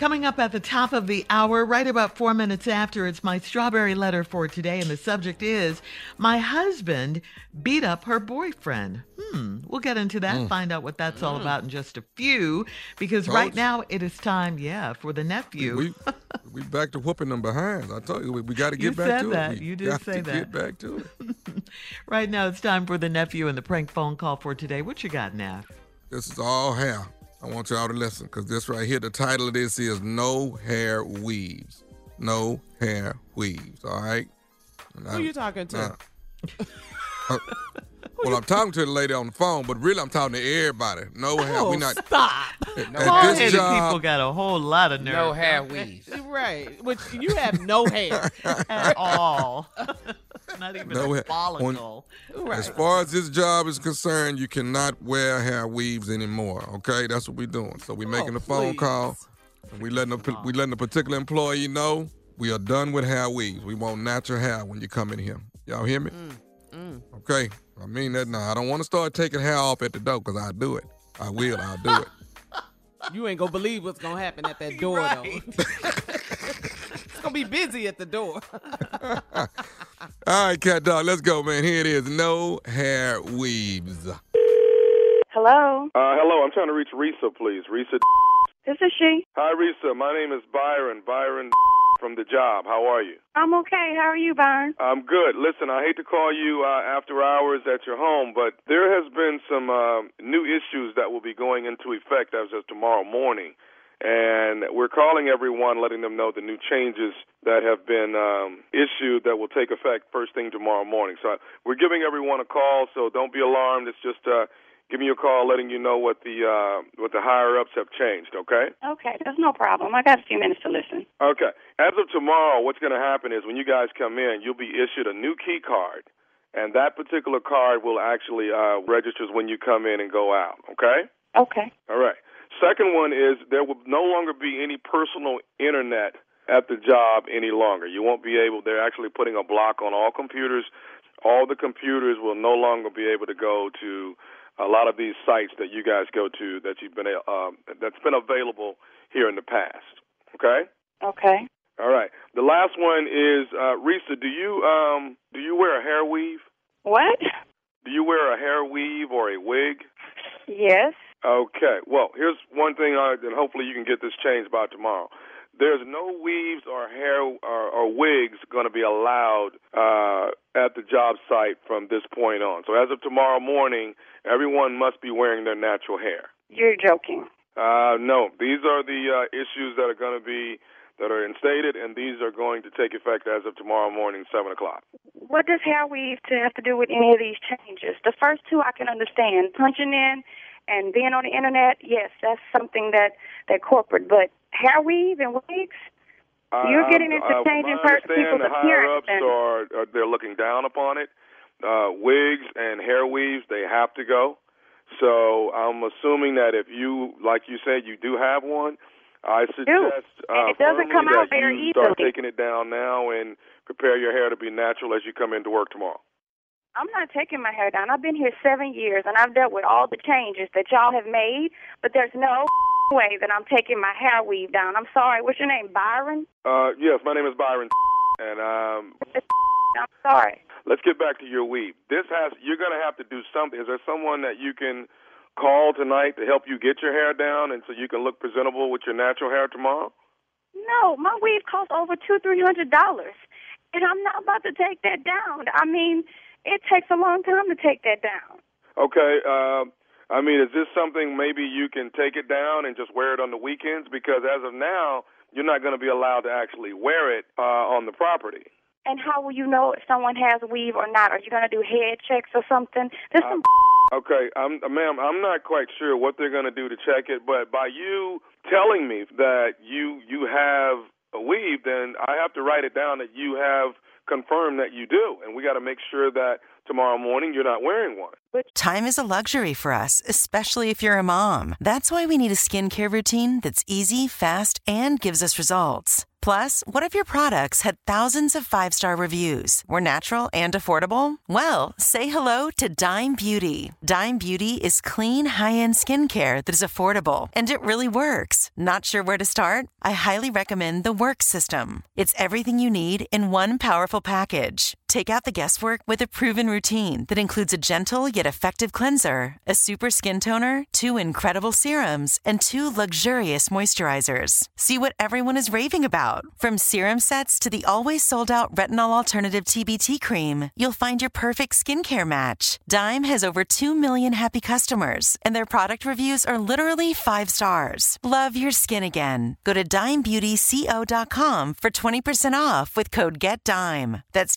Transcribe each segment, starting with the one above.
Coming up at the top of the hour, right about four minutes after, it's my strawberry letter for today, and the subject is My husband beat up her boyfriend. Hmm, we'll get into that, find out what that's all about in just a few, because right now it is time, yeah, for the nephew. We we back to whooping them behind. I told you we, we got to get back to that. it. We You did got say to that. Get back to it. right now it's time for the nephew and the prank phone call for today. What you got, Neff? This is all hair. I want y'all to listen because this right here, the title of this is No Hair Weaves. No Hair Weaves. All right. And Who I- you talking to? now- Uh, well, I'm talking to the lady on the phone, but really I'm talking to everybody. No hair. Oh, we not. stop. At Bald-headed this people got a whole lot of nerve. No hair weaves. right. Which you have no hair. at all. Not even No a eh, hair. follicle. as far as this job is concerned, you cannot wear hair weaves anymore. Okay, that's what we're doing. So we're making oh, a phone please. call. And we letting a, we letting a particular employee know we are done with hair weaves. We want natural hair when you come in here. Y'all hear me? Mm, mm. Okay. I mean that now. I don't want to start taking hair off at the door because I'll do it. I will. I'll do it. You ain't gonna believe what's gonna happen at that door Right. though. it's gonna be busy at the door. All right, cat dog. Let's go, man. Here it is. No hair weaves. Hello, Uh, hello, I'm trying to reach Risa, please. Risa. this is she. Hi, Risa. My name is Byron. Byron from the job. How are you? I'm okay. How are you, Byron? I'm good. Listen, I hate to call you uh, after hours at your home, but there has been some uh, new issues that will be going into effect as of tomorrow morning. And we're calling everyone, letting them know the new changes that have been um, issued that will take effect first thing tomorrow morning. So we're giving everyone a call, so don't be alarmed. It's just uh, giving you a call, letting you know what the uh, what the higher ups have changed. Okay. Okay, there's no problem. I got a few minutes to listen. Okay. As of tomorrow, what's going to happen is when you guys come in, you'll be issued a new key card, and that particular card will actually uh, registers when you come in and go out. Okay. Okay. All right. Second one is there will no longer be any personal internet at the job any longer. You won't be able. They're actually putting a block on all computers. All the computers will no longer be able to go to a lot of these sites that you guys go to that you've been uh, that's been available here in the past. Okay. Okay. All right. The last one is uh, Risa. Do you um do you wear a hair weave? What? Do you wear a hair weave or a wig? Yes. Okay. Well, here's one thing, I, and hopefully you can get this changed by tomorrow. There's no weaves or hair or, or wigs going to be allowed uh, at the job site from this point on. So as of tomorrow morning, everyone must be wearing their natural hair. You're joking. Uh, no, these are the uh, issues that are going to be that are instated, and these are going to take effect as of tomorrow morning, seven o'clock. What does hair weave to have to do with any of these changes? The first two I can understand. Punching in and being on the internet, yes, that's something that that corporate. But hair weave and wigs, you're getting into changing I per- people's the higher appearance. ups and- are, are they're looking down upon it. Uh, wigs and hair weaves, they have to go. So I'm assuming that if you, like you said, you do have one, I suggest uh, it doesn't come out that very you start taking it down now and prepare your hair to be natural as you come into work tomorrow. I'm not taking my hair down. I've been here seven years and I've dealt with all the changes that y'all have made, but there's no way that I'm taking my hair weave down. I'm sorry. What's your name? Byron? Uh, yes, my name is Byron, and um, I'm sorry. let's get back to your weave. This has you're going to have to do something. Is there someone that you can call tonight to help you get your hair down, and so you can look presentable with your natural hair tomorrow? No, my weave costs over two, three hundred dollars, and I'm not about to take that down. I mean, it takes a long time to take that down. Okay. Uh, I mean, is this something maybe you can take it down and just wear it on the weekends? Because as of now, you're not going to be allowed to actually wear it uh, on the property. And how will you know if someone has a weave or not? Are you going to do head checks or something? There's some Okay, I'm, ma'am, I'm not quite sure what they're going to do to check it, but by you telling me that you you have a weave, then I have to write it down that you have confirmed that you do, and we got to make sure that tomorrow morning you're not wearing one. Time is a luxury for us, especially if you're a mom. That's why we need a skincare routine that's easy, fast, and gives us results. Plus, what if your products had thousands of five star reviews, were natural and affordable? Well, say hello to Dime Beauty. Dime Beauty is clean, high end skincare that is affordable and it really works. Not sure where to start? I highly recommend the Work System. It's everything you need in one powerful package. Take out the guesswork with a proven routine that includes a gentle yet effective cleanser, a super skin toner, two incredible serums, and two luxurious moisturizers. See what everyone is raving about. From serum sets to the always sold out retinol alternative TBT cream, you'll find your perfect skincare match. Dime has over 2 million happy customers, and their product reviews are literally five stars. Love your skin again. Go to dimebeautyco.com for 20% off with code GETDIME. That's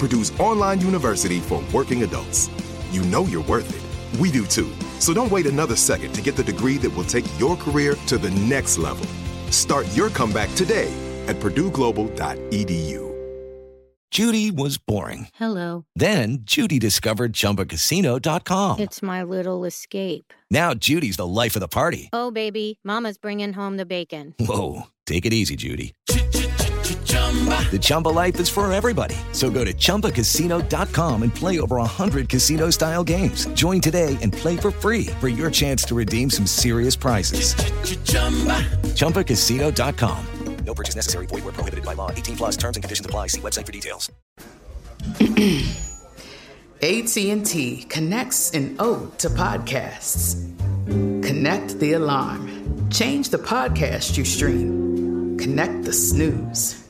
Purdue's online university for working adults. You know you're worth it. We do too. So don't wait another second to get the degree that will take your career to the next level. Start your comeback today at purdueglobal.edu. Judy was boring. Hello. Then Judy discovered ChumbaCasino.com. It's my little escape. Now Judy's the life of the party. Oh, baby, Mama's bringing home the bacon. Whoa, take it easy, Judy. The Chumba life is for everybody. So go to ChumbaCasino.com and play over 100 casino style games. Join today and play for free for your chance to redeem some serious prizes. ChumbaCasino.com. No purchase necessary. Void where prohibited by law. 18 plus terms and conditions apply. See website for details. AT&T connects an ode to podcasts. Connect the alarm. Change the podcast you stream. Connect the snooze.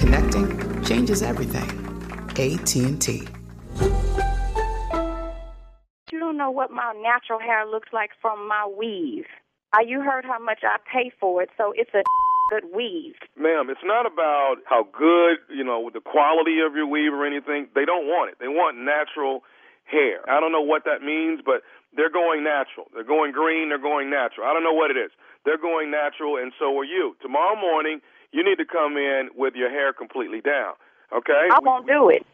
Connecting changes everything. AT&T. You don't know what my natural hair looks like from my weave. Uh, you heard how much I pay for it, so it's a good weave. Ma'am, it's not about how good, you know, the quality of your weave or anything. They don't want it. They want natural hair. I don't know what that means, but they're going natural. They're going green. They're going natural. I don't know what it is. They're going natural, and so are you. Tomorrow morning, you need to come in with your hair completely down. Okay? I won't do it.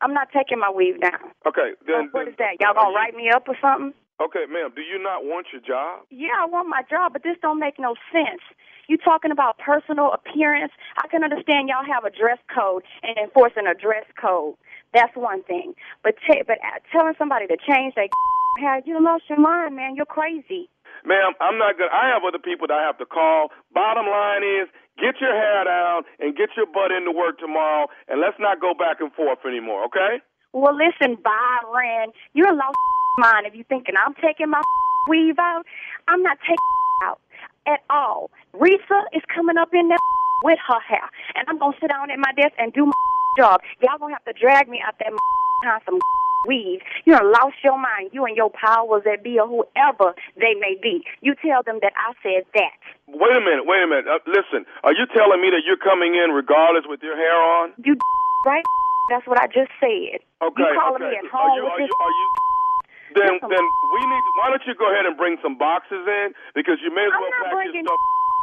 I'm not taking my weave down. Okay, then. What is that? Y'all gonna write me up or something? Okay, ma'am, do you not want your job? Yeah, I want my job, but this don't make no sense. You talking about personal appearance? I can understand y'all have a dress code and enforcing a dress code. That's one thing. But t- but uh, telling somebody to change their hair, you lost your mind, man. You're crazy. Ma'am, I'm not good. I have other people that I have to call. Bottom line is, get your hair down and get your butt into work tomorrow, and let's not go back and forth anymore, okay? Well, listen, Byron, you're a lost mind if you're thinking I'm taking my weave out. I'm not taking out at all. Risa is coming up in there with her hair, and I'm gonna sit down at my desk and do my job. Y'all gonna have to drag me out that behind some weave. You done lost your mind. You and your powers that be or whoever they may be. You tell them that I said that. Wait a minute, wait a minute. Uh, listen, are you telling me that you're coming in regardless with your hair on? You right? That's what I just said. Okay, You calling okay. me at Are home you, with are this you, are you, then, then we need. Why don't you go ahead and bring some boxes in because you may as well pack your stuff.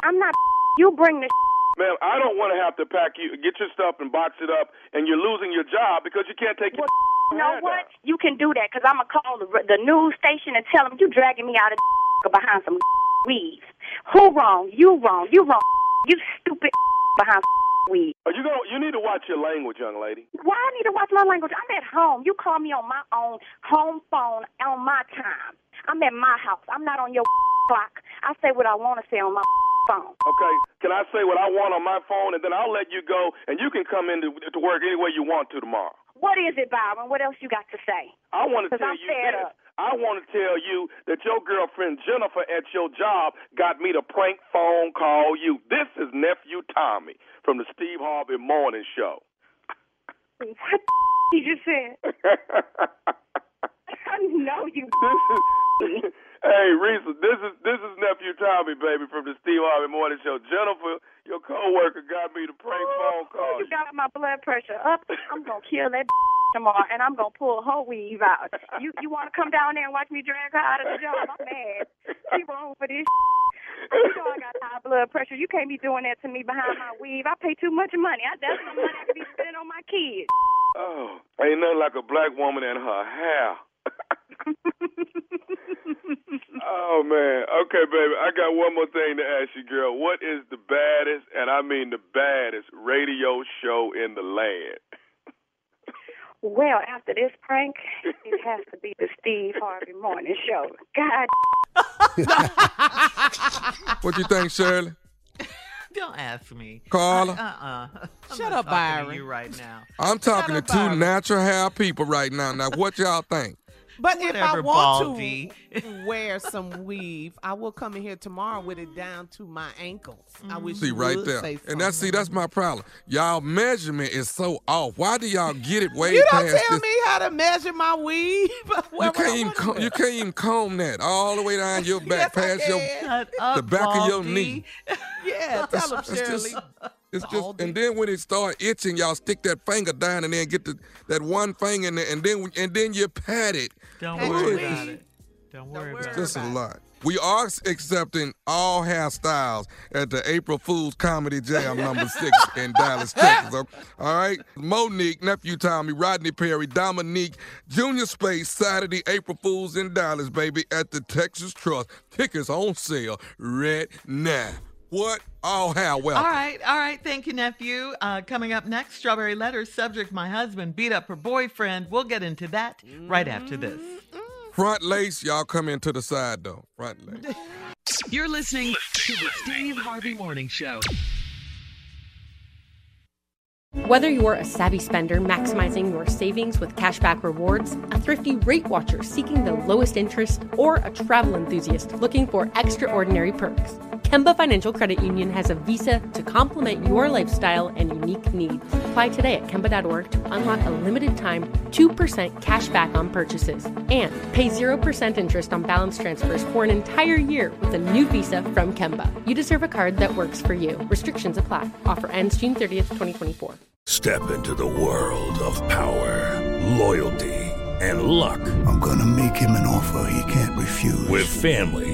I'm not. You bring the. Ma'am, I don't want to have to pack you, get your stuff and box it up, and you're losing your job because you can't take your. You know what? You can do that because I'm gonna call the the news station and tell them you dragging me out of behind some weeds. Who wrong? You wrong. You wrong. You stupid behind weeds. Are you going? You need to watch your language, young lady. Why I need to watch my language? I'm at home. You call me on my own home phone on my time. I'm at my house. I'm not on your clock. I say what I want to say on my phone. Okay, can I say what I want on my phone, and then I'll let you go, and you can come in to, to work any way you want to tomorrow. What is it, Byron? What else you got to say? I want to tell I'm you fed this. up. I want to tell you that your girlfriend Jennifer at your job got me to prank phone call you. This is nephew Tommy from the Steve Harvey Morning Show. What you just said? I know you. This is, hey, Reese, this is this is nephew Tommy, baby, from the Steve Harvey Morning Show. Jennifer, your coworker, got me to prank oh, phone call You you. got my blood pressure up. I'm gonna kill that tomorrow, and I'm gonna pull her weave out. You you want to come down there and watch me drag her out of the job? I'm mad. She wrong for this. Oh, you know I got high blood pressure. You can't be doing that to me behind my weave. I pay too much money. I, that's the money I could be spending on my kids. Oh, ain't nothing like a black woman and her hair. Oh man. Okay, baby. I got one more thing to ask you, girl. What is the baddest, and I mean the baddest, radio show in the land? Well, after this prank, it has to be the Steve Harvey Morning Show. God. What you think, Shirley? Don't ask me. Carla? Uh-uh. I'm Shut not up, Byron. To you right now. I'm talking to two Byron. natural hair people right now. Now, what y'all think? But if I want Baldy. to wear some weave, I will come in here tomorrow with it down to my ankles. I mm-hmm. wish See you right would there, say and that's see that's my problem. Y'all measurement is so off. Why do y'all get it way You don't past tell this? me how to measure my weave. You can't even comb, you can't even comb that all the way down your back, past your Shut the up, back of your knee. Yeah, tell them, Shirley. just, it's just, and then when it start itching, y'all stick that finger down and then get the that one finger in there, and then and then you pat it. Don't Hey, worry please. about it. Don't worry about Just a lot. We are accepting all hairstyles at the April Fool's Comedy Jam number six in Dallas, Texas. All right. Monique, nephew Tommy, Rodney Perry, Dominique, Junior Space, Saturday, April Fool's in Dallas, baby, at the Texas Trust. Tickets on sale right now. What? All hair well. All right, all right. Thank you, nephew. Uh, coming up next, Strawberry Letters. Subject: My husband beat up her boyfriend. We'll get into that right after this. Front lace, y'all come in to the side though. Front lace. You're listening to the Steve Harvey Morning Show. Whether you're a savvy spender maximizing your savings with cashback rewards, a thrifty rate watcher seeking the lowest interest, or a travel enthusiast looking for extraordinary perks, Kemba Financial Credit Union has a visa to complement your lifestyle and unique needs. Apply today at Kemba.org to unlock a limited time 2% cash back on purchases and pay 0% interest on balance transfers for an entire year with a new visa from Kemba. You deserve a card that works for you. Restrictions apply. Offer ends June 30th, 2024. Step into the world of power, loyalty, and luck. I'm going to make him an offer he can't refuse. With family,